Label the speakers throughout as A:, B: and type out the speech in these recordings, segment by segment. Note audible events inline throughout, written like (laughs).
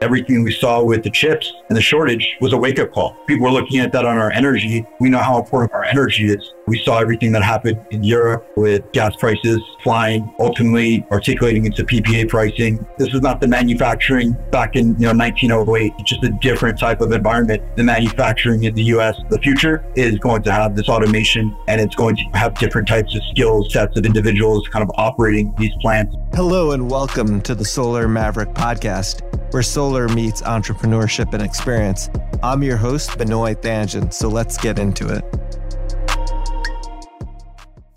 A: everything we saw with the chips and the shortage was a wake up call. People were looking at that on our energy. We know how important our energy is. We saw everything that happened in Europe with gas prices flying, ultimately articulating into PPA pricing. This is not the manufacturing back in you know 1908. It's just a different type of environment. The manufacturing in the US, the future is going to have this automation and it's going to have different types of skill sets of individuals kind of operating these plants.
B: Hello and welcome to the Solar Maverick podcast, where solar meets entrepreneurship and experience. I'm your host, Benoy Thanjan, so let's get into it.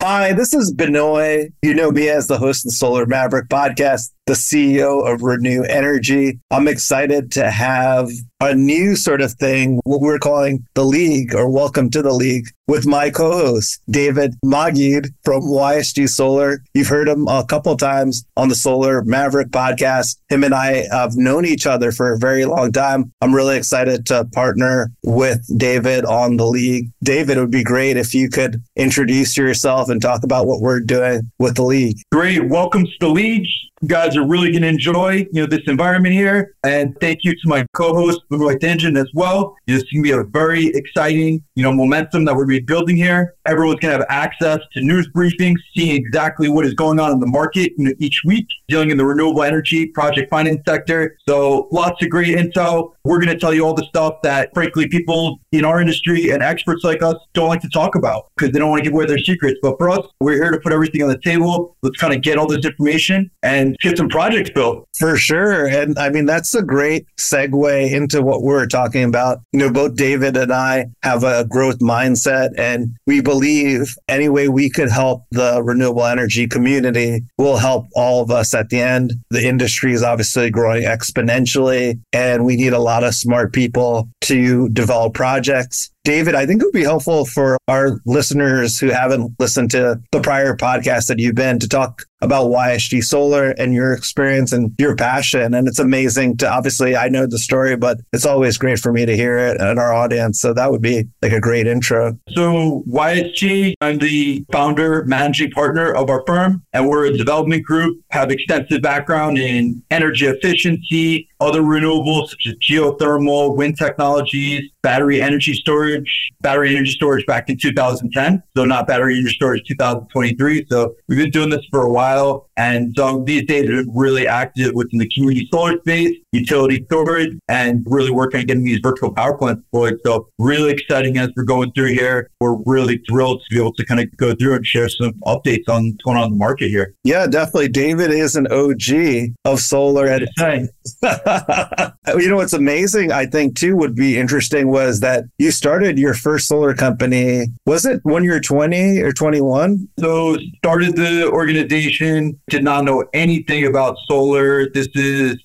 C: Hi, this is Benoit. You know me as the host of the Solar Maverick podcast, the CEO of Reneu Energy. I'm excited to have a new sort of thing, what we're calling the League or Welcome to the League, with my co host, David Magid from YSG Solar. You've heard him a couple times on the Solar Maverick podcast. Him and I have known each other for a very long time. I'm really excited to partner with David on the League. David, it would be great if you could introduce yourself and talk about what we're doing with the League.
A: Great. Welcome to the League. Guys are really going to enjoy, you know, this environment here. And thank you to my co-host, Benoy Thanjan, as well. It's going to be a very exciting, you know, momentum that we're going to be building here. Everyone's going to have access to news briefings, seeing exactly what is going on in the market you know, each week, dealing in the renewable energy project finance sector. So lots of great info. We're going to tell you all the stuff that, frankly, people in our industry and experts like us don't like to talk about because they don't want to give away their secrets. But for us, we're here to put everything on the table. Let's kind of get all this information and get some projects built.
C: For sure. And I mean, that's a great segue into what we're talking about. You know, both David and I have a growth mindset, and we believe any way we could help the renewable energy community will help all of us at the end. The industry is obviously growing exponentially, and we need a lot of smart people to develop projects. David, I think it would be helpful for our listeners who haven't listened to the prior podcast that you've been to talk about YSG Solar and your experience and your passion. And it's amazing to obviously, I know the story, but it's always great for me to hear it and our audience. So that would be like a great intro.
A: So, YSG, I'm the founder, managing partner of our firm, and we're a development group, have extensive background in energy efficiency, other renewables such as geothermal, wind technologies, battery energy storage, battery energy storage back in 2010. So not battery energy storage 2023. So we've been doing this for a while. And so these days are really active within the community solar space, utility storage, and really working on getting these virtual power plants deployed. So really exciting as we're going through here. We're really thrilled to be able to kind of go through and share some updates on what's going on in the market here.
C: Yeah, definitely. David is an OG of solar. And (laughs) you know what's amazing, I think too would be interesting was that you started your first solar company. Was it when you were 20 or 21?
A: So started the organization, did not know anything about solar. This is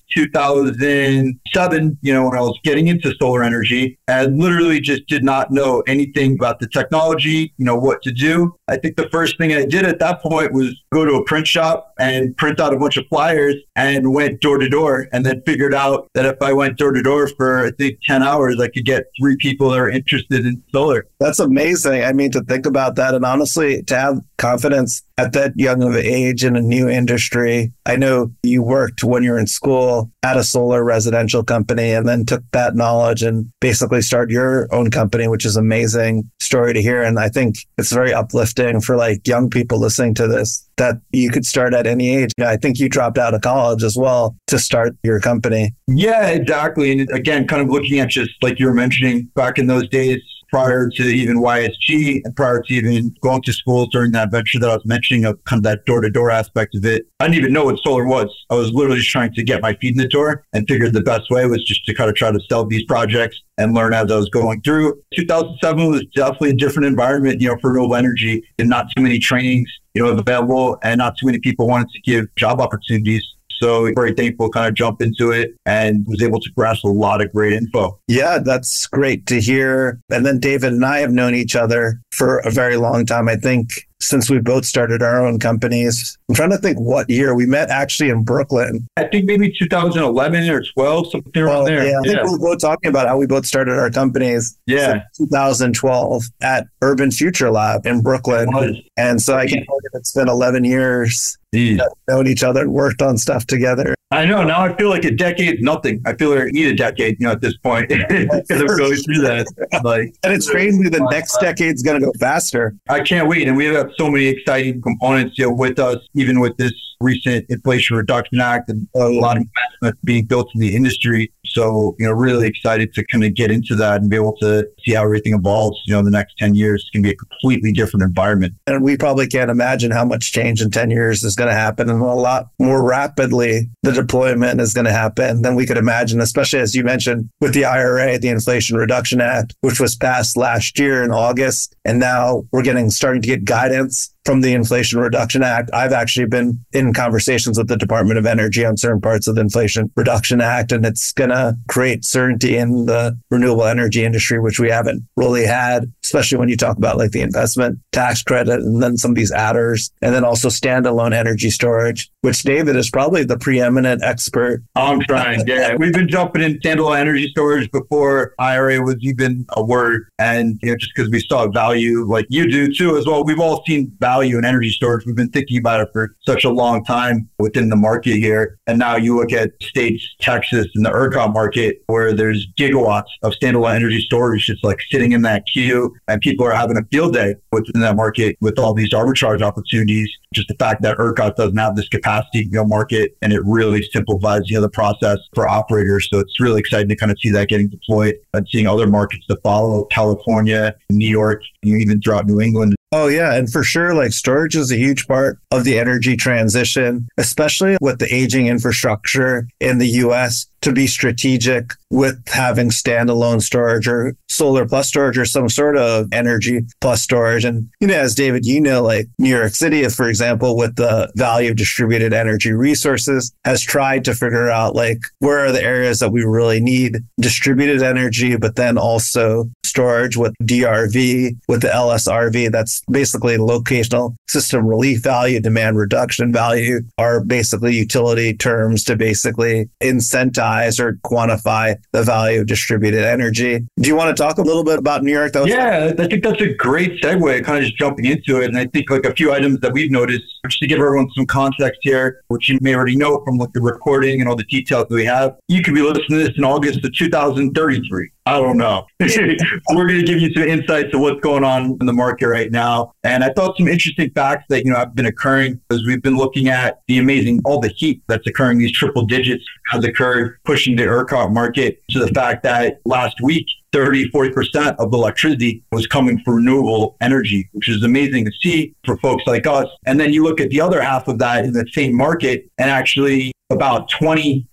A: 2007, you know, when I was getting into solar energy and literally just did not know anything about the technology, you know, what to do. I think the first thing I did at that point was go to a print shop and print out a bunch of flyers and went door to door and then figured out that if I went door to door for, I think, 10 hours, I could get three people that are interested in solar.
C: That's amazing. I mean, to think about that and honestly, to have confidence at that young of age in a new industry. I know you worked when you were in school at a solar residential company and then took that knowledge and basically start your own company, which is an amazing story to hear. And I think it's very uplifting for like young people listening to this that you could start at any age. I think you dropped out of college as well to start your company.
A: Yeah, exactly. And again, kind of looking at just like you were mentioning back in those days, prior to even YSG and prior to even going to school during that venture that I was mentioning of kind of that door to door aspect of it. I didn't even know what solar was. I was literally just trying to get my feet in the door and figured the best way was just to kind of try to sell these projects and learn as I was going through. 2007 was definitely a different environment, you know, for renewable energy and not too many trainings, you know, available and not too many people wanted to give job opportunities. So very thankful kind of jump into it and was able to grasp a lot of great info.
C: Yeah, that's great to hear. And then David and I have known each other for a very long time. I think since we both started our own companies. I'm trying to think what year we met actually in Brooklyn.
A: I think maybe 2011 or 12, something around there.
C: Yeah, I think we were both talking about how we both started our companies.
A: Yeah.
C: 2012 at Urban Future Lab in Brooklyn. And so I can't you it's been 11 years. Known each other and worked on stuff together.
A: I know. Now I feel like a decade, nothing. I feel like I need a decade, you know, at this point. (laughs) Because I'm going through that. Like,
C: and it's crazy. The next decade's going to go faster.
A: I can't wait. And we have so many exciting components you know, with us, even with this recent Inflation Reduction Act and a lot of investment being built in the industry. So, you know, really excited to kind of get into that and be able to see how everything evolves. You know, in the next 10 years, it's going to be a completely different environment.
C: And we probably can't imagine how much change in 10 years is going to happen and a lot more rapidly the deployment is going to happen than we could imagine, especially as you mentioned with the IRA, the Inflation Reduction Act, which was passed last year in August. And now we're getting starting to get guidance from the Inflation Reduction Act. I've actually been in conversations with the Department of Energy on certain parts of the Inflation Reduction Act, and it's going to create certainty in the renewable energy industry, which we haven't really had, especially when you talk about like the investment tax credit and then some of these adders, and then also standalone energy storage, which David is probably the preeminent expert.
A: I'm trying. Yeah. We've been jumping in standalone energy storage before IRA was even a word. And, you know, just because we saw value like you do too, as well. We've all seen value in energy storage. We've been thinking about it for such a long time within the market here. And now you look at states, Texas, and the ERCOT market where there's gigawatts of standalone energy storage just like sitting in that queue. And people are having a field day within that market with all these arbitrage opportunities. Just the fact that ERCOT doesn't have this capacity to go market and it really simplifies you know, the process for operators. So it's really exciting to kind of see that getting deployed and seeing other markets to follow California, New York, even throughout New England
C: Oh, yeah. And for sure, like storage is a huge part of the energy transition, especially with the aging infrastructure in the US to be strategic with having standalone storage or solar plus storage or some sort of energy plus storage. And, you know, as David, you know, like New York City, for example, with the value of distributed energy resources has tried to figure out like where are the areas that we really need distributed energy, but then also storage with DRV, with the LSRV. That's basically locational system relief value, demand reduction value are basically utility terms to basically incentivize or quantify the value of distributed energy. Do you want to talk a little bit about New York?
A: Though? Yeah, I think that's a great segue, kind of just jumping into it. And I think like a few items that we've noticed, just to give everyone some context here, which you may already know from like the recording and all the details that we have. You could be listening to this in August of 2033. I don't know. (laughs) We're going to give you some insights to what's going on in the market right now. And I thought some interesting facts that, you know, have been occurring as we've been looking at the amazing, all the heat that's occurring, these triple digits has occurred, pushing the ERCOT market to the fact that last week, 30, 40% of the electricity was coming from renewable energy, which is amazing to see for folks like us. And then you look at the other half of that in the same market and actually about 20%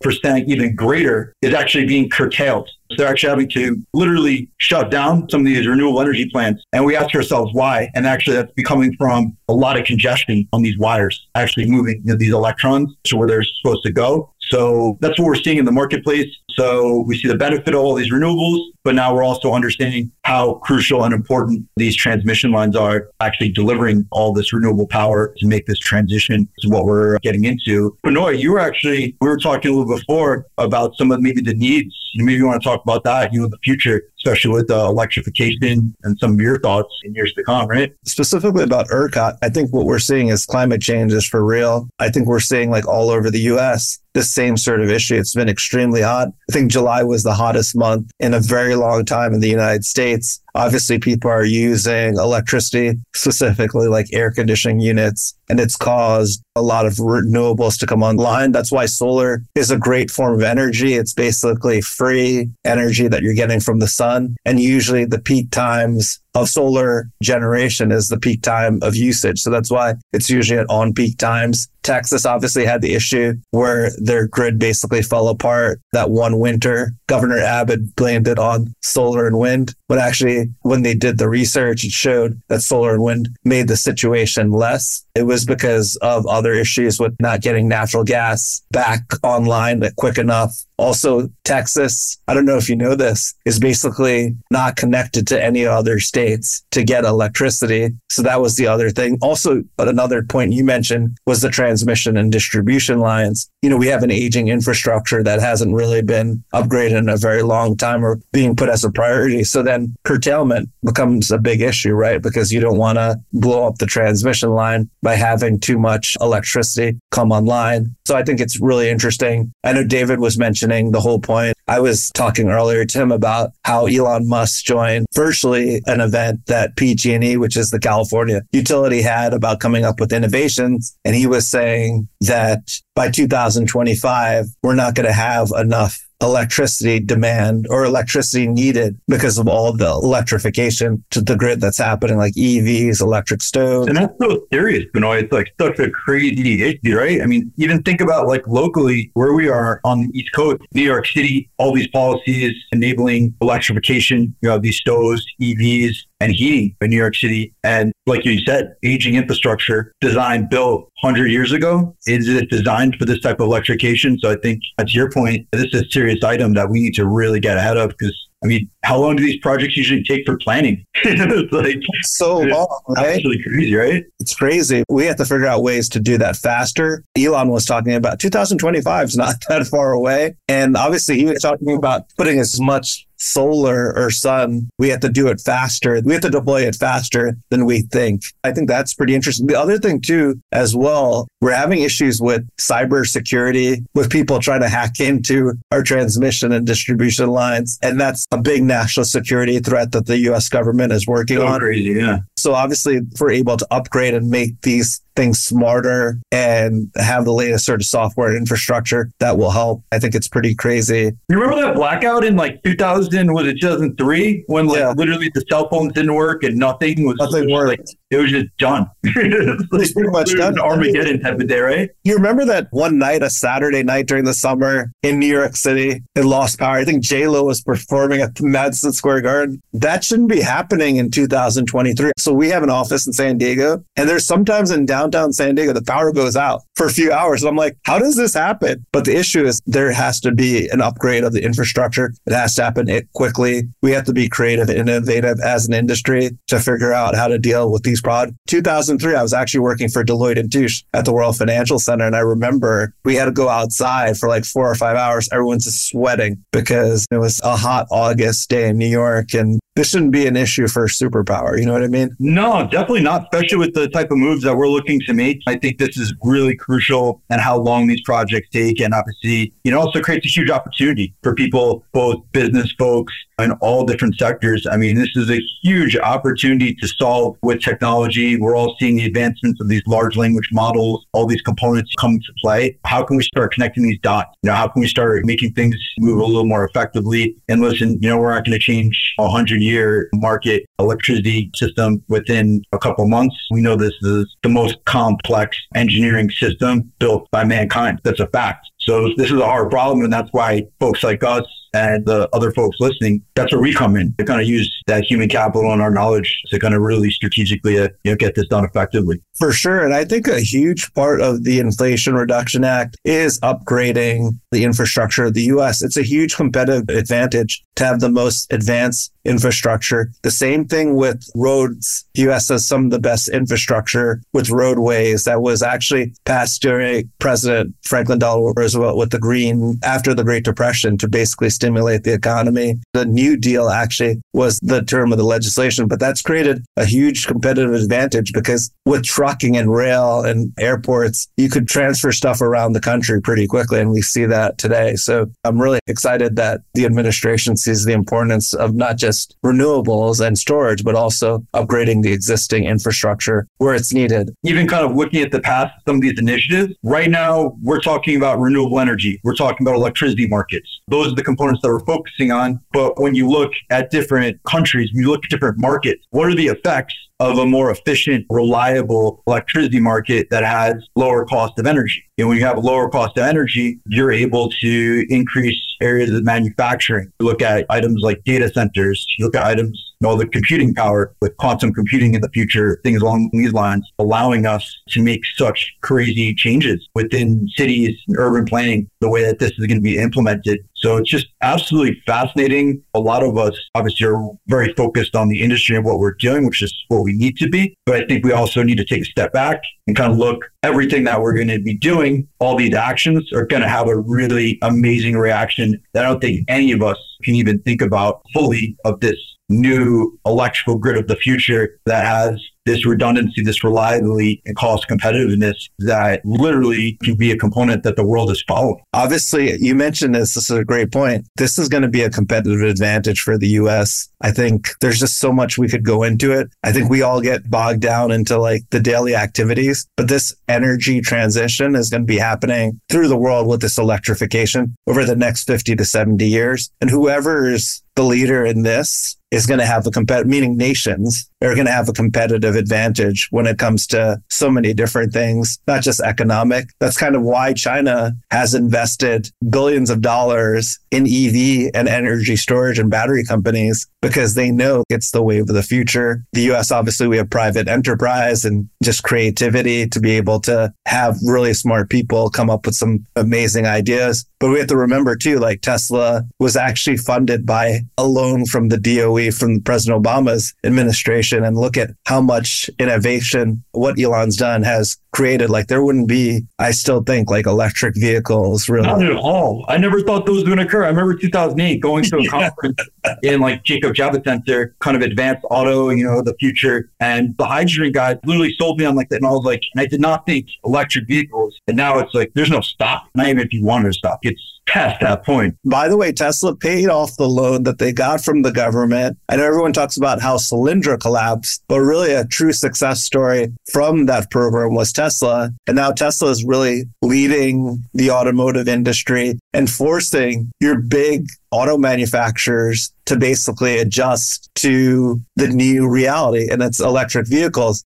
A: even greater is actually being curtailed. They're actually having to literally shut down some of these renewable energy plants. And we ask ourselves why. And actually, that's becoming from a lot of congestion on these wires, actually moving you know, these electrons to where they're supposed to go. So that's what we're seeing in the marketplace. So we see the benefit of all these renewables, but now we're also understanding how crucial and important these transmission lines are actually delivering all this renewable power to make this transition is what we're getting into. Benoy, you were actually, we were talking a little before about some of maybe the needs. Maybe you want to talk about that, you know, in the future especially with uh, electrification and some of your thoughts in years to come, right?
C: Specifically about ERCOT, I think what we're seeing is climate change is for real. I think we're seeing like all over the US the same sort of issue. It's been extremely hot. I think July was the hottest month in a very long time in the United States. Obviously, people are using electricity, specifically like air conditioning units, and it's caused a lot of renewables to come online. That's why solar is a great form of energy. It's basically free energy that you're getting from the sun. And usually the peak times of solar generation is the peak time of usage. So that's why it's usually at on peak times. Texas obviously had the issue where their grid basically fell apart that one winter. Governor Abbott blamed it on solar and wind. But actually, when they did the research, it showed that solar and wind made the situation less. It was because of other issues with not getting natural gas back online quick enough Also, Texas, I don't know if you know this, is basically not connected to any other states to get electricity. So that was the other thing. Also, but another point you mentioned was the transmission and distribution lines. You know, we have an aging infrastructure that hasn't really been upgraded in a very long time or being put as a priority. So then curtailment becomes a big issue, right? Because you don't want to blow up the transmission line by having too much electricity come online. So I think it's really interesting. I know David was mentioning the whole point. I was talking earlier to him about how Elon Musk joined virtually an event that PG&E, which is the California utility had about coming up with innovations. And he was saying that by 2025, we're not going to have enough electricity demand or electricity needed because of all the electrification to the grid that's happening, like EVs, electric stoves.
A: And that's so serious, Benoy. It's like such a crazy issue, right? I mean, even think about like locally where we are on the East Coast, New York City, all these policies enabling electrification, you know, these stoves, EVs, and heating in New York City. And like you said, aging infrastructure designed, built 100 years ago. Is it designed for this type of electrification? So I think, to your point, this is a serious item that we need to really get ahead of because I mean, how long do these projects usually take for planning? (laughs) it's
C: like so long, right?
A: Actually crazy, right?
C: It's crazy. We have to figure out ways to do that faster. Elon was talking about 2025 is not (laughs) that far away. And obviously he was talking about putting as much solar or sun, we have to do it faster. We have to deploy it faster than we think. I think that's pretty interesting. The other thing too, as well, we're having issues with cybersecurity, with people trying to hack into our transmission and distribution lines. And that's a big national security threat that the US government is working
A: so
C: on.
A: Crazy, yeah.
C: So obviously, if we're able to upgrade and make these things smarter and have the latest sort of software and infrastructure, that will help. I think it's pretty crazy.
A: You remember that blackout in like 2000, was it 2003 when like yeah. literally the cell phones didn't work and nothing was
C: nothing worked.
A: Like, it was just done. (laughs)
C: it's pretty much done.
A: Armageddon type of day, right?
C: You remember that one night, a Saturday night during the summer in New York City, it lost power. I think J Lo was performing at Madison Square Garden. That shouldn't be happening in 2023. So we have an office in San Diego, and there's sometimes in downtown San Diego the power goes out for a few hours. And I'm like, how does this happen? But the issue is there has to be an upgrade of the infrastructure. It has to happen quickly. We have to be creative and innovative as an industry to figure out how to deal with these these prod. 2003, I was actually working for Deloitte and Touche at the World Financial Center. And I remember we had to go outside for like four or five hours. Everyone's just sweating because it was a hot August day in New York and this shouldn't be an issue for superpower. You know what I mean?
A: No, definitely not, especially with the type of moves that we're looking to make. I think this is really crucial and how long these projects take. And obviously, it also creates a huge opportunity for people, both business folks in all different sectors. I mean, this is a huge opportunity to solve with technology. We're all seeing the advancements of these large language models, all these components come to play. How can we start connecting these dots? You know, how can we start making things move a little more effectively? And listen, you know, we're not going to change a hundred year market electricity system within a couple months. We know this is the most complex engineering system built by mankind. That's a fact. So this is a hard problem, and that's why folks like us and the other folks listening, that's where we come in to kind of use that human capital and our knowledge to kind of really strategically uh, you know, get this done effectively.
C: For sure. And I think a huge part of the Inflation Reduction Act is upgrading the infrastructure of the US. It's a huge competitive advantage to have the most advanced infrastructure. The same thing with roads. US has some of the best infrastructure with roadways that was actually passed during President Franklin Delano Roosevelt with the green after the Great Depression to basically stimulate the economy. The New Deal actually was the term of the legislation, but that's created a huge competitive advantage because with trucking and rail and airports, you could transfer stuff around the country pretty quickly. And we see that today. So I'm really excited that the administration sees the importance of not just renewables and storage, but also upgrading the existing infrastructure where it's needed.
A: Even kind of looking at the past, some of these initiatives, right now we're talking about renewable energy. We're talking about electricity markets. Those are the components that we're focusing on. But when you look at different countries, you look at different markets, what are the effects of a more efficient, reliable electricity market that has lower cost of energy. And when you have a lower cost of energy, you're able to increase areas of manufacturing. You look at items like data centers, you look at items all the computing power with quantum computing in the future, things along these lines, allowing us to make such crazy changes within cities and urban planning, the way that this is going to be implemented. So it's just absolutely fascinating. A lot of us obviously are very focused on the industry and what we're doing, which is what we need to be. But I think we also need to take a step back and kind of look everything that we're going to be doing. All these actions are going to have a really amazing reaction that I don't think any of us can even think about fully of this new electrical grid of the future that has this redundancy, this reliability and cost competitiveness that literally can be a component that the world is following.
C: Obviously, you mentioned this. This is a great point. This is going to be a competitive advantage for the US. I think there's just so much we could go into it. I think we all get bogged down into like the daily activities, but this energy transition is going to be happening through the world with this electrification over the next 50 to 70 years. And whoever is the leader in this is going to have a competitive, meaning nations are going to have a competitive advantage when it comes to so many different things, not just economic. That's kind of why China has invested billions of dollars in EV and energy storage and battery companies because they know it's the wave of the future. The US, obviously, we have private enterprise and just creativity to be able to have really smart people come up with some amazing ideas. But we have to remember too, like Tesla was actually funded by a loan from the DOE from President Obama's administration and look at how much innovation what Elon's done has created. Like there wouldn't be, I still think like electric vehicles really.
A: Not at all. I never thought those would occur. I remember 2008 going to a yeah. (laughs) conference in like Jacob Javits Center, kind of advanced auto, you know, the future. And the hydrogen guy literally sold me on like that. And I was like, and I did not think electric vehicles. And now it's like, there's no stop. Not even if you wanted to stop. It's past that point.
C: By the way, Tesla paid off the loan that they got from the government. I know everyone talks about how Solyndra collapsed, but really a true success story from that program was Tesla. And now Tesla is really leading the automotive industry and forcing your big auto manufacturers to basically adjust to the new reality and it's electric vehicles.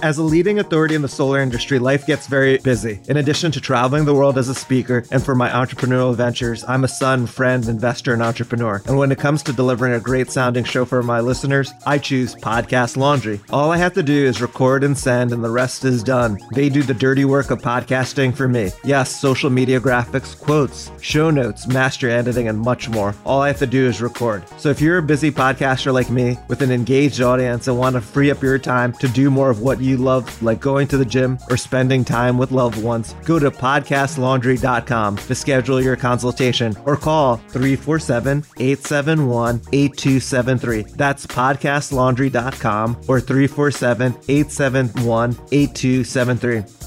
B: As a leading authority in the solar industry, life gets very busy. In addition to traveling the world as a speaker and for my entrepreneurial ventures, I'm a son, friend, investor, and entrepreneur. And when it comes to delivering a great sounding show for my listeners, I choose Podcast Laundry. All I have to do is record and send, and the rest is done. They do the dirty work of podcasting for me. Yes, social media graphics, quotes, show notes, master editing, and much more. All I have to do is record. So if you're a busy podcaster like me with an engaged audience and want to free up your time to do more of what you love, like going to the gym or spending time with loved ones, go to podcastlaundry.com to schedule your consultation or call 347 871 8273. That's podcastlaundry.com or 347 871 8273.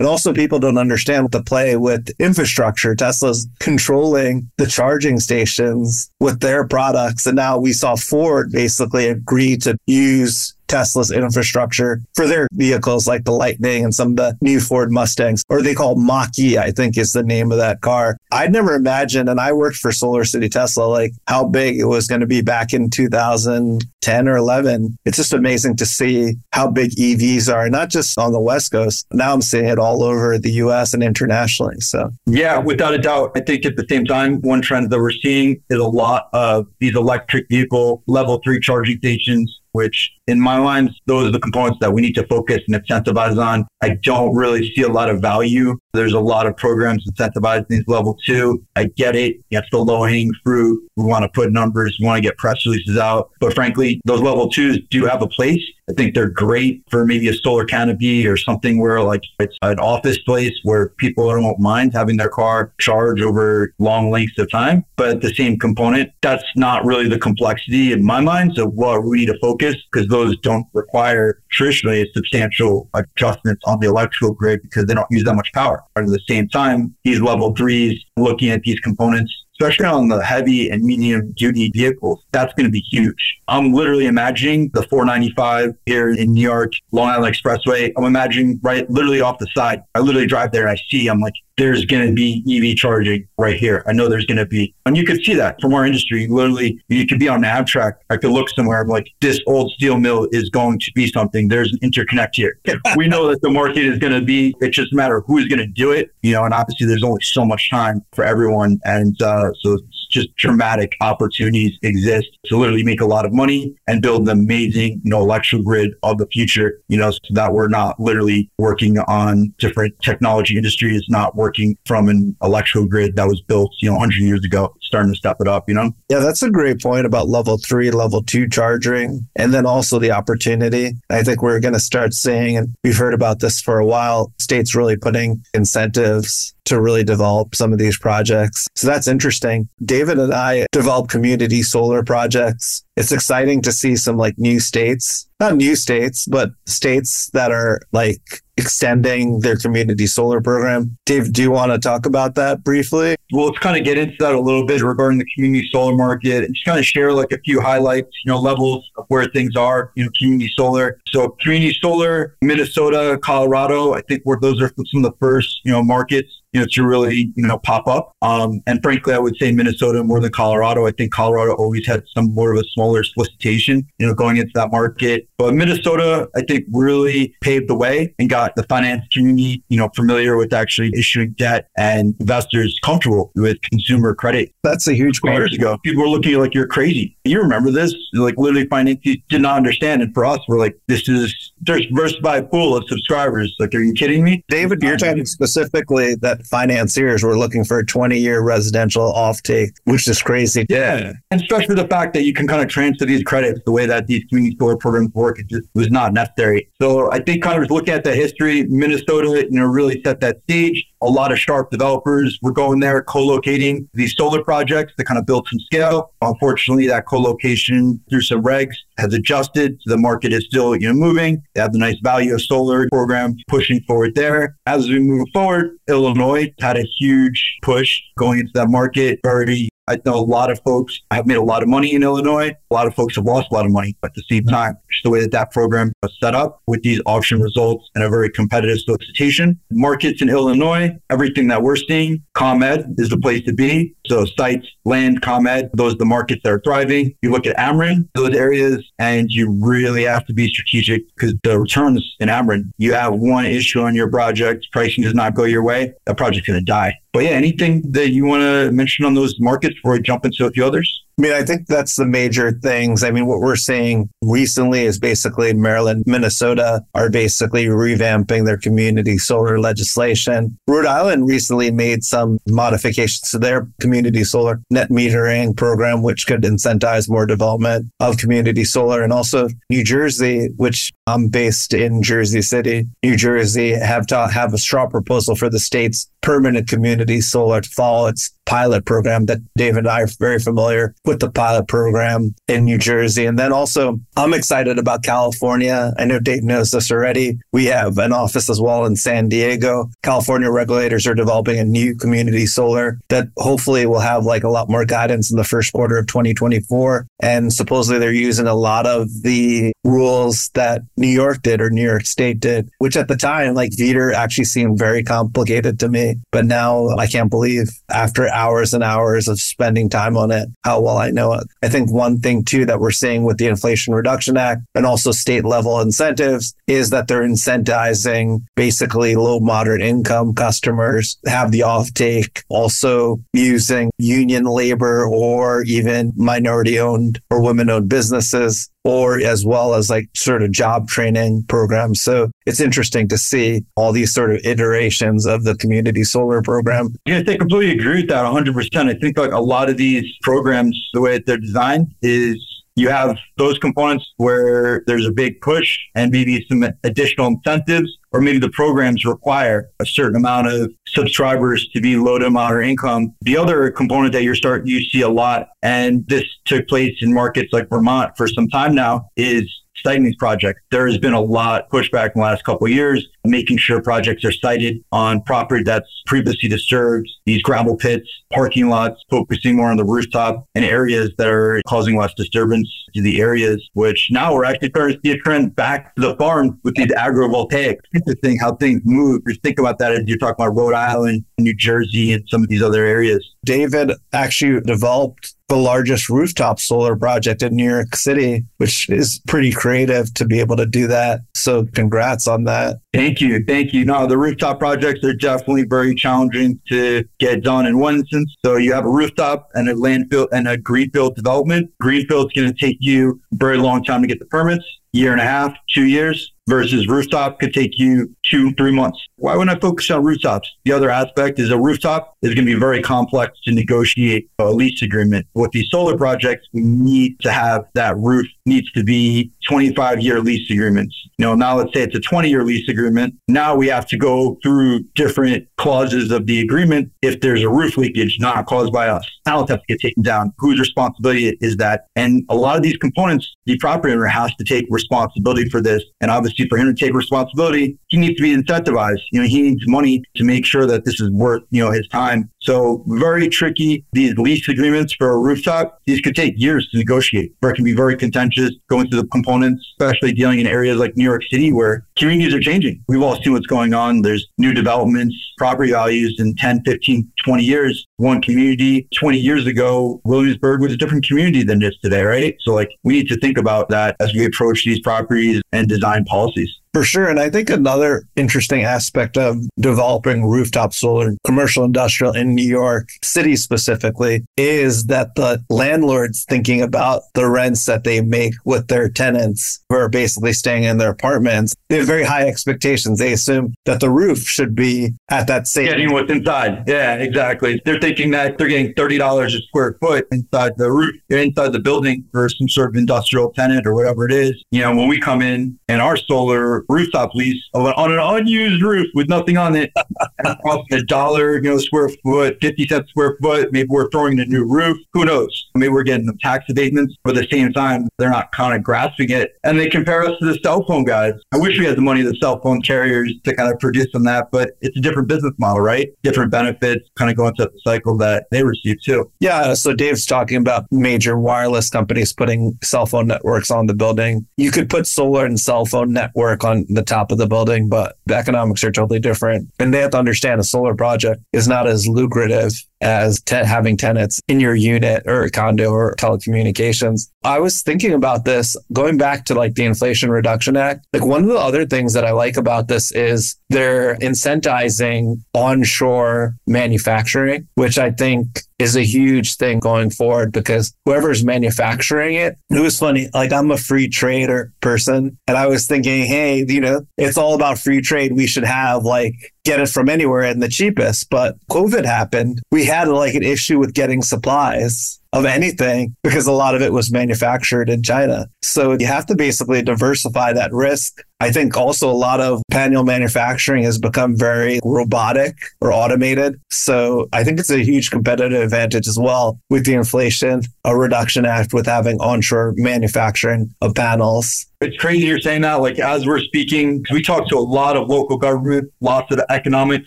C: And also, people don't understand the play with infrastructure. Tesla's controlling the charging stations with their products. And now we saw Ford basically agree to use Tesla's infrastructure for their vehicles like the Lightning and some of the new Ford Mustangs, or they call Mach I think is the name of that car. I'd never imagined, and I worked for Solar City Tesla, like how big it was going to be back in 2010 or 11. It's just amazing to see how big EVs are, not just on the West Coast. Now I'm seeing it all over the US and internationally. So,
A: yeah, without a doubt. I think at the same time, one trend that we're seeing is a lot of these electric vehicle level three charging stations which in my mind, those are the components that we need to focus and incentivize on. I don't really see a lot of value. There's a lot of programs incentivizing these level two. I get it. It's the low hanging fruit. We want to put numbers. We want to get press releases out. But frankly, those level twos do have a place. I think they're great for maybe a solar canopy or something where like it's an office place where people don't mind having their car charge over long lengths of time. But the same component, that's not really the complexity in my mind. So what we need to focus because those don't require traditionally substantial adjustments on the electrical grid because they don't use that much power. But at the same time, these level threes looking at these components especially on the heavy and medium duty vehicles, that's going to be huge. I'm literally imagining the 495 here in New York, Long Island Expressway. I'm imagining right literally off the side. I literally drive there and I see, I'm like, there's going to be EV charging right here. I know there's going to be, and you could see that from our industry. Literally, you could be on Amtrak. I could look somewhere. I'm like, this old steel mill is going to be something. There's an interconnect here. (laughs) we know that the market is going to be. It's just a matter of who's going to do it. You know, and obviously, there's only so much time for everyone, and uh, so just dramatic opportunities exist to literally make a lot of money and build an amazing, you know, electrical grid of the future, you know, so that we're not literally working on different technology industries, not working from an electrical grid that was built, you know, 100 years ago, starting to step it up, you know?
C: Yeah, that's a great point about level three, level two charging, and then also the opportunity. I think we're going to start seeing, and we've heard about this for a while, states really putting incentives to really develop some of these projects. So that's interesting. David and I develop community solar projects. It's exciting to see some like new states, not new states, but states that are like extending their community solar program. Dave, do you want to talk about that briefly?
A: Well, let's kind of get into that a little bit regarding the community solar market and just kind of share like a few highlights, you know, levels of where things are, you know, community solar. So community solar, Minnesota, Colorado, I think where those are some of the first, you know, markets you know, to really, you know, pop up. Um, and frankly, I would say Minnesota more than Colorado. I think Colorado always had some more of a smaller solicitation, you know, going into that market. But Minnesota, I think, really paved the way and got the finance community, you know, familiar with actually issuing debt and investors comfortable with consumer credit.
C: That's a huge part.
A: Years ago, people were looking like you're crazy. You remember this? Like literally, finance did not understand, and for us, we're like, this is diversified pool of subscribers. Like, are you kidding me?
C: David, you're um, talking specifically that financiers were looking for a 20 year residential offtake, which is crazy.
A: Yeah. And especially the fact that you can kind of transfer these credits the way that these community solar programs work, it just was not necessary. So I think kind of looking at the history, Minnesota, you know, really set that stage a lot of sharp developers were going there, co-locating these solar projects to kind of build some scale. Unfortunately, that co-location through some regs has adjusted. So the market is still, you know, moving. They have the nice value of solar program pushing forward there. As we move forward, Illinois had a huge push going into that market, very I know a lot of folks have made a lot of money in Illinois. A lot of folks have lost a lot of money. But at the same time, just the way that that program was set up with these auction results and a very competitive solicitation. Markets in Illinois, everything that we're seeing, ComEd is the place to be. So sites, land, ComEd, those are the markets that are thriving. You look at Ameren, those areas, and you really have to be strategic because the returns in Ameren, you have one issue on your project, pricing does not go your way, that project's going to die. But yeah, anything that you want to mention on those markets before I jump into a few others?
C: I mean, I think that's the major things. I mean, what we're seeing recently is basically Maryland, Minnesota are basically revamping their community solar legislation. Rhode Island recently made some modifications to their community solar net metering program, which could incentivize more development of community solar. And also New Jersey, which I'm based in Jersey City, New Jersey, have to have a straw proposal for the state's permanent community solar to follow its pilot program that Dave and I are very familiar with the pilot program in New Jersey. And then also, I'm excited about California. I know Dave knows this already. We have an office as well in San Diego. California regulators are developing a new community solar that hopefully will have like a lot more guidance in the first quarter of 2024. And supposedly they're using a lot of the rules that New York did or New York State did, which at the time, like VDER actually seemed very complicated to me. But now I can't believe after hours and hours of spending time on it, how well I know it. I think one thing too that we're seeing with the Inflation Reduction Act and also state level incentives is that they're incentivizing basically low moderate income customers have the offtake, also using union labor or even minority owned or women owned businesses or as well as like sort of job training programs. So it's interesting to see all these sort of iterations of the community solar program.
A: Yeah, I completely agree with that 100%. I think like a lot of these programs, the way that they're designed is you have those components where there's a big push and maybe some additional incentives or maybe the programs require a certain amount of subscribers to be low to moderate income. The other component that you're starting you see a lot, and this took place in markets like Vermont for some time now, is siting these projects. There has been a lot pushback in the last couple of years, making sure projects are sited on property that's previously disturbed, these gravel pits, parking lots, focusing more on the rooftop and areas that are causing less disturbance to the areas, which now we're actually starting to see a trend back to the farm with these agrivoltaics. Interesting how things move. You think about that as you're talking about Rhode Island, New Jersey, and some of these other areas.
C: David actually developed the largest rooftop solar project in New York City, which is pretty creative to be able to do that. So congrats on that.
A: Thank you. Thank you. Now, the rooftop projects are definitely very challenging to get done in one instance. So you have a rooftop and a landfill and a greenfield development. Greenfield is going to take you a very long time to get the permits, year and a half, two years versus rooftop could take you two, three months. Why wouldn't I focus on rooftops? The other aspect is a rooftop is going to be very complex to negotiate a lease agreement. With these solar projects, we need to have that roof needs to be 25 year lease agreements. You know, now let's say it's a 20 year lease agreement. Now we have to go through different clauses of the agreement if there's a roof leakage not caused by us. Now have to get taken down. Whose responsibility is that? And a lot of these components, the property owner has to take responsibility for this. And obviously for him to take responsibility, he needs to be incentivized. You know, he needs money to make sure that this is worth, you know, his time. So very tricky. These lease agreements for a rooftop, these could take years to negotiate, or it can be very contentious going through the components, especially dealing in areas like New York City where communities are changing. We've all seen what's going on. There's new developments, property values in 10, 15, 20 years. One community 20 years ago, Williamsburg was a different community than it is today, right? So like we need to think about that as we approach these properties and design policies.
C: For sure. And I think another interesting aspect of developing rooftop solar, commercial industrial in New York City specifically, is that the landlord's thinking about the rents that they make with their tenants who are basically staying in their apartments. They have very high expectations. They assume that the roof should be at that same.
A: Getting what's inside. Yeah, exactly. They're thinking that they're getting $30 a square foot inside the roof, inside the building for some sort of industrial tenant or whatever it is. You know, when we come in and our solar rooftop lease on an unused roof with nothing on it, (laughs) a dollar, you know, square foot, 50 cents square foot. Maybe we're throwing in a new roof. Who knows? Maybe we're getting the tax abatements, but at the same time, they're not kind of grasping it. And they compare us to the cell phone guys. I wish we had the money of the cell phone carriers to kind of produce on that, but it's a different business model, right? Different benefits, kind of going through the cycle that they receive too.
C: Yeah. So Dave's talking about major wireless companies putting cell phone networks on the building. You could put solar and cell phone network on the top of the building, but the economics are totally different. And they have to understand a solar project is not as lucrative as te- having tenants in your unit or a condo or telecommunications. I was thinking about this going back to like the Inflation Reduction Act. Like one of the other things that I like about this is they're incentivizing onshore manufacturing, which I think is a huge thing going forward because whoever's manufacturing it, it was funny. Like I'm a free trader person and I was thinking, Hey, you know, it's all about free trade. We should have like get it from anywhere and the cheapest. But COVID happened. We had like an issue with getting supplies of anything because a lot of it was manufactured in China. So you have to basically diversify that risk. I think also a lot of panel manufacturing has become very robotic or automated. So I think it's a huge competitive advantage as well with the Inflation a Reduction Act with having onshore manufacturing of panels.
A: It's crazy you're saying that. Like as we're speaking, we talk to a lot of local government, lots of the economic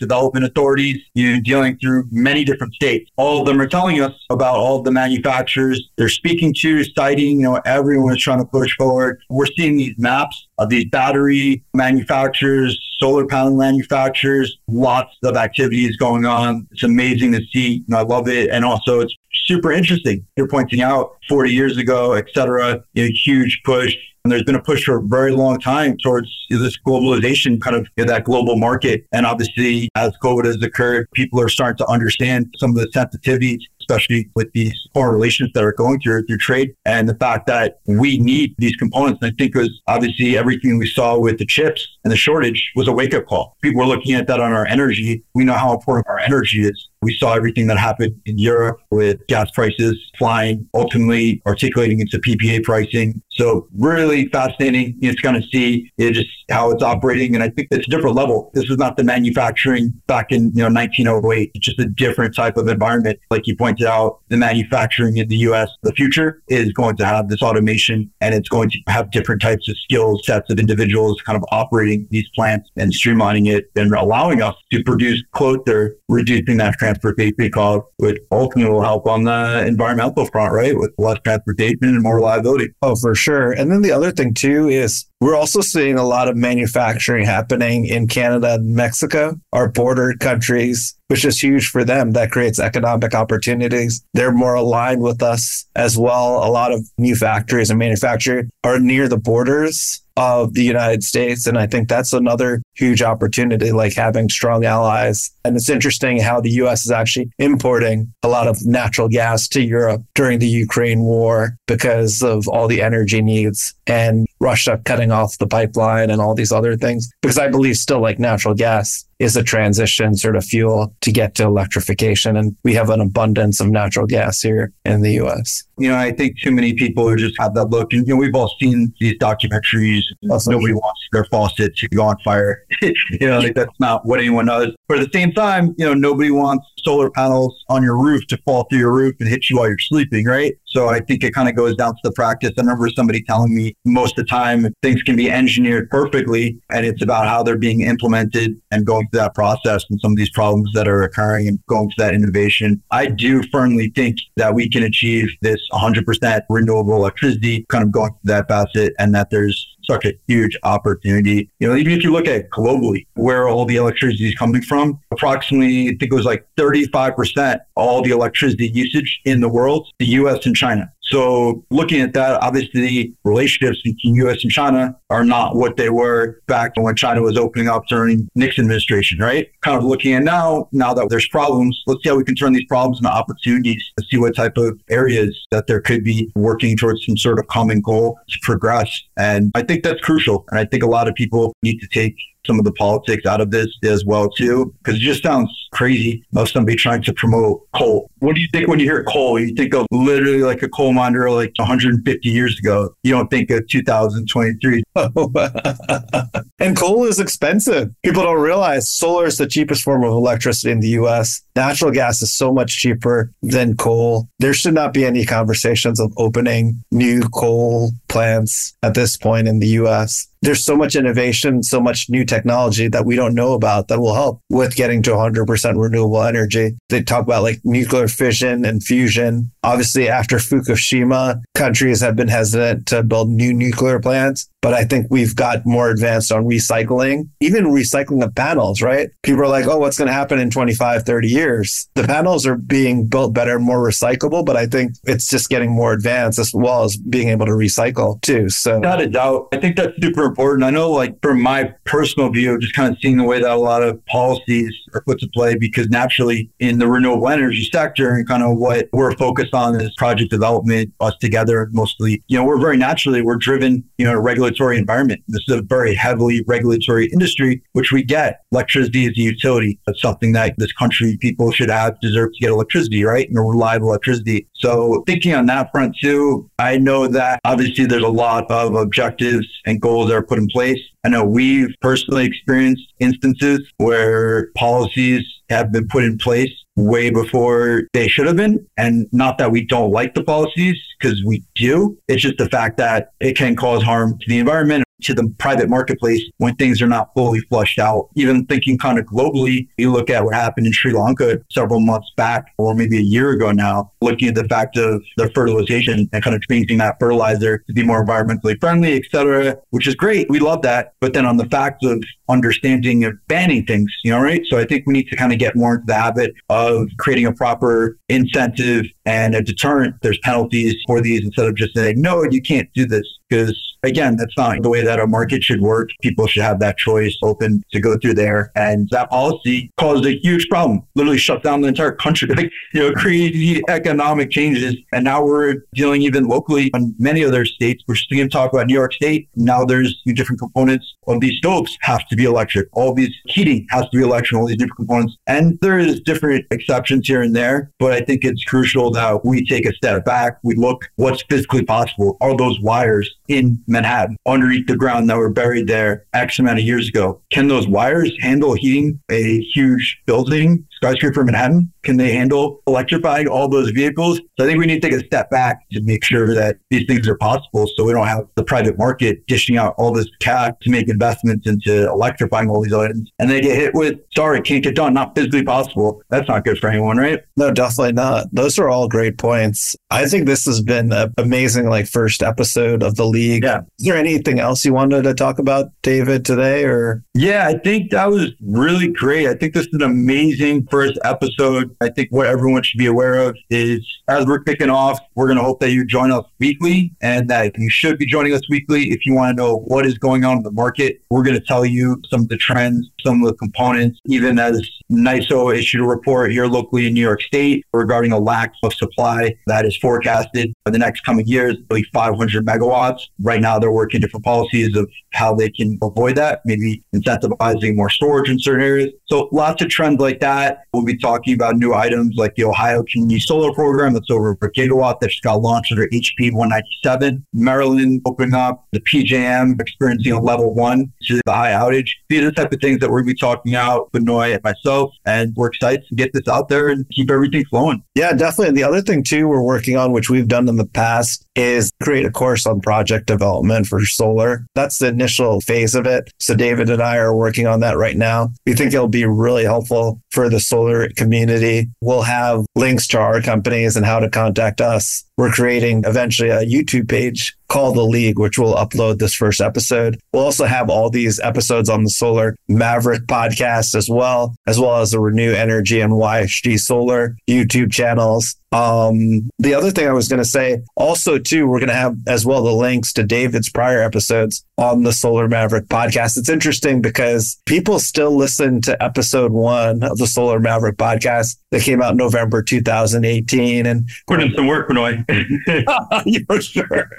A: development authorities, you know, dealing through many different states. All of them are telling us about all the manufacturers they're speaking to, citing, you know, everyone is trying to push forward. We're seeing these maps of these battery manufacturers, solar panel manufacturers, lots of activities going on. It's amazing to see. Know, I love it. And also it's super interesting. You're pointing out 40 years ago, et cetera, a huge push and there's been a push for a very long time towards this globalization, kind of that global market. And obviously, as COVID has occurred, people are starting to understand some of the sensitivities especially with these foreign relations that are going through through trade and the fact that we need these components. And I think was obviously everything we saw with the chips and the shortage was a wake up call. People were looking at that on our energy. We know how important our energy is. We saw everything that happened in Europe with gas prices flying, ultimately articulating into PPA pricing. So really fascinating. It's going to see just how it's operating. And I think it's a different level. This is not the manufacturing back in you know 1908. It's just a different type of environment. Like you pointed out, the manufacturing in the U.S. The future is going to have this automation, and it's going to have different types of skill sets of individuals kind of operating these plants and streamlining it and allowing us to produce they're reducing that transportation costs, which ultimately will help on the environmental front, right? With less transportation and more reliability.
C: Oh, for sure. And then the other thing too is we're also seeing a lot of manufacturing happening in Canada and Mexico, our border countries, which is huge for them. That creates economic opportunities. They're more aligned with us as well. A lot of new factories and manufacturing are near the borders of the United States. And I think that's another huge opportunity, like having strong allies. And it's interesting how the US is actually importing a lot of natural gas to Europe during the Ukraine war because of all the energy needs and Russia cutting off the pipeline and all these other things. Because I believe still like natural gas is a transition sort of fuel to get to electrification. And we have an abundance of natural gas here in the US.
A: You know, I think too many people just have that look. And, you know, we've all seen these documentaries.
C: Awesome.
A: Nobody wants their faucet to go on fire. (laughs) you know, like that's not what anyone does. But at the same time, you know, nobody wants solar panels on your roof to fall through your roof and hit you while you're sleeping, right? So I think it kind of goes down to the practice. I remember somebody telling me most of the time things can be engineered perfectly and it's about how they're being implemented and going through that process and some of these problems that are occurring and going through that innovation. I do firmly think that we can achieve this 100% renewable electricity, kind of going through that facet and that there's such a huge opportunity. You know, even if you look at globally where all the electricity is coming from, approximately, I think it was like 35% all the electricity usage in the world, the US and China. So looking at that, obviously relationships between US and China are not what they were back when China was opening up during Nixon administration, right? Kind of looking at now, now that there's problems, let's see how we can turn these problems into opportunities to see what type of areas that there could be working towards some sort of common goal to progress. And I think that's crucial. And I think a lot of people need to take some of the politics out of this as well too, because it just sounds crazy of somebody trying to promote coal. What do you think when you hear coal? You think of literally like a coal miner like 150 years ago. You don't think of 2023. (laughs)
C: and coal is expensive. People don't realize solar is the cheapest form of electricity in the US. Natural gas is so much cheaper than coal. There should not be any conversations of opening new coal plants at this point in the US there's so much innovation, so much new technology that we don't know about that will help with getting to 100% renewable energy. They talk about like nuclear fission and fusion. Obviously, after Fukushima, countries have been hesitant to build new nuclear plants but I think we've got more advanced on recycling, even recycling of panels, right? People are like, oh, what's going to happen in 25, 30 years? The panels are being built better, more recyclable, but I think it's just getting more advanced as well as being able to recycle too. So,
A: not a doubt. I think that's super important. I know, like, from my personal view, just kind of seeing the way that a lot of policies are put to play, because naturally in the renewable energy sector and kind of what we're focused on is project development, us together mostly, you know, we're very naturally, we're driven, you know, regulatory regulatory environment. This is a very heavily regulatory industry, which we get. Electricity is a utility. That's something that this country people should have, deserve to get electricity, right? And reliable electricity. So thinking on that front too, I know that obviously there's a lot of objectives and goals that are put in place. I know we've personally experienced instances where policies have been put in place way before they should have been. And not that we don't like the policies, because we do. It's just the fact that it can cause harm to the environment to the private marketplace when things are not fully flushed out. Even thinking kind of globally, you look at what happened in Sri Lanka several months back, or maybe a year ago now, looking at the fact of the fertilization and kind of changing that fertilizer to be more environmentally friendly, et cetera, which is great. We love that. But then on the fact of understanding of banning things, you know, right? So I think we need to kind of get more into the habit of creating a proper incentive and a deterrent. There's penalties for these instead of just saying, no, you can't do this. Because again, that's not the way that a market should work. People should have that choice open to go through there. And that policy caused a huge problem, literally shut down the entire country, (laughs) like, you know, created economic changes. And now we're dealing even locally in many other states. We're still going to talk about New York State. Now there's different components of these stoves have to be electric. All these heating has to be electric, all these different components. And there is different exceptions here and there. But I think it's crucial that we take a step back. We look what's physically possible. Are those wires in Manhattan underneath the ground that were buried there X amount of years ago. Can those wires handle heating a huge building skyscraper Manhattan? Can they handle electrifying all those vehicles? So I think we need to take a step back to make sure that these things are possible so we don't have the private market dishing out all this cash to make investments into electrifying all these items. And they get hit with, sorry, can't get done, not physically possible. That's not good for anyone, right?
C: No, definitely not. Those are all great points. I think this has been an amazing like first episode of the league.
A: Yeah.
C: Is there anything else you wanted to talk about, David, today or
A: Yeah, I think that was really great. I think this is an amazing first episode. I think what everyone should be aware of is as we're kicking off, we're going to hope that you join us weekly and that you should be joining us weekly if you want to know what is going on in the market. We're going to tell you some of the trends, some of the components, even as NYISO issued a report here locally in New York State regarding a lack of supply that is forecasted for the next coming years, really 500 megawatts. Right now, they're working different policies of how they can avoid that, maybe incentivizing more storage in certain areas. So lots of trends like that. We'll be talking about new items like the Ohio Community Solar Program that's over per gigawatt that just got launched under HB 197. Maryland opening up, the PJM experiencing a level one to the high outage. These are the type of things that we're going to be talking about, Benoy and myself, and we're excited to get this out there and keep everything flowing.
C: Yeah, definitely. And the other thing too we're working on, which we've done in the past, is create a course on project development for solar. That's the initial phase of it. So David and I are working on that right now. We think it'll be really helpful for the solar community. We'll have links to our companies and how to contact us. We're creating eventually a YouTube page called The League, which will upload this first episode. We'll also have all these episodes on the Solar Maverick podcast as well, as well as the Reneu Energy and YSG Solar YouTube channels. Um, the other thing I was going to say also too, we're going to have as well the links to David's prior episodes on the Solar Maverick podcast. It's interesting because people still listen to episode one of the Solar Maverick podcast that came out November 2018. And
A: Put in some work, Benoy. (laughs)
C: for sure.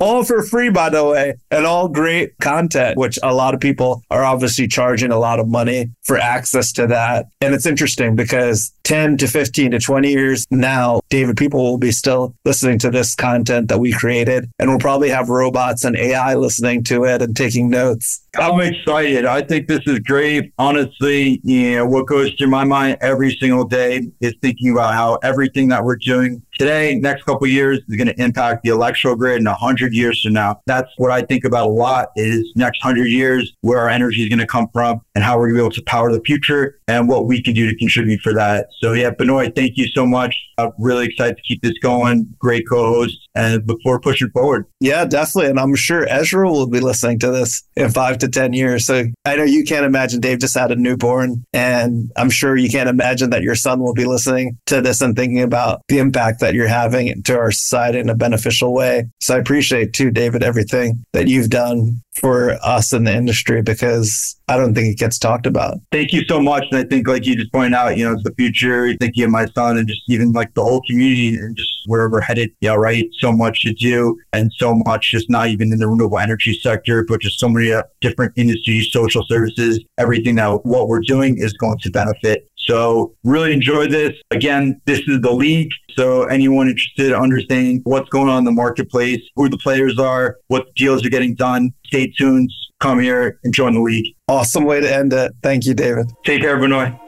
C: all for free, by the way, and all great content, which a lot of people are obviously charging a lot of money for access to that. And it's interesting because 10 to 15 to 20 years now, David, people will be still listening to this content that we created, and we'll probably have robots and AI listening to it and taking notes.
A: I'm excited. I think this is great. Honestly, you know, what goes through my mind every single day is thinking about how everything that we're doing today, next couple years, is going to impact the electrical grid in 100 years from now. That's what I think about a lot is next 100 years, where our energy is going to come from and how we're going to be able to power the future and what we can do to contribute for that. So, yeah, Benoy, thank you so much. Really excited to keep this going. Great co-host and before pushing forward.
C: Yeah, definitely. And I'm sure Ezra will be listening to this in five to 10 years. So I know you can't imagine Dave just had a newborn. And I'm sure you can't imagine that your son will be listening to this and thinking about the impact that you're having to our society in a beneficial way. So I appreciate too, David, everything that you've done for us in the industry because I don't think it gets talked about.
A: Thank you so much. And I think, like you just pointed out, you know, the future. Thinking of my son and just even like the whole community and just where we're headed. Yeah, right. So much to do and so much just not even in the renewable energy sector, but just so many uh, different industries, social services, everything that what we're doing is going to benefit. So really enjoy this. Again, this is the league. So anyone interested in understanding what's going on in the marketplace, who the players are, what deals are getting done, stay tuned, come here and join the league.
C: Awesome way to end it. Thank you, David.
A: Take care, Benoy.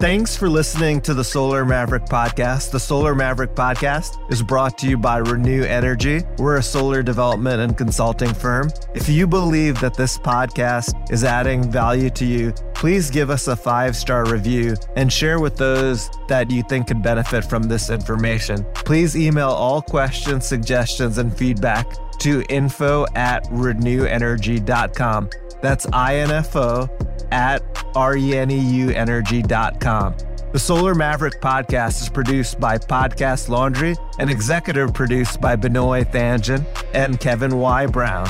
B: Thanks for listening to the Solar Maverick podcast. The Solar Maverick podcast is brought to you by Reneu Energy. We're a solar development and consulting firm. If you believe that this podcast is adding value to you, please give us a five star review and share with those that you think could benefit from this information. Please email all questions, suggestions, and feedback to info at reneuenergy.com. That's info at reneuenergy.com. The Solar Maverick podcast is produced by Podcast Laundry and executive produced by Benoy Thanjan and Kevin Y. Brown.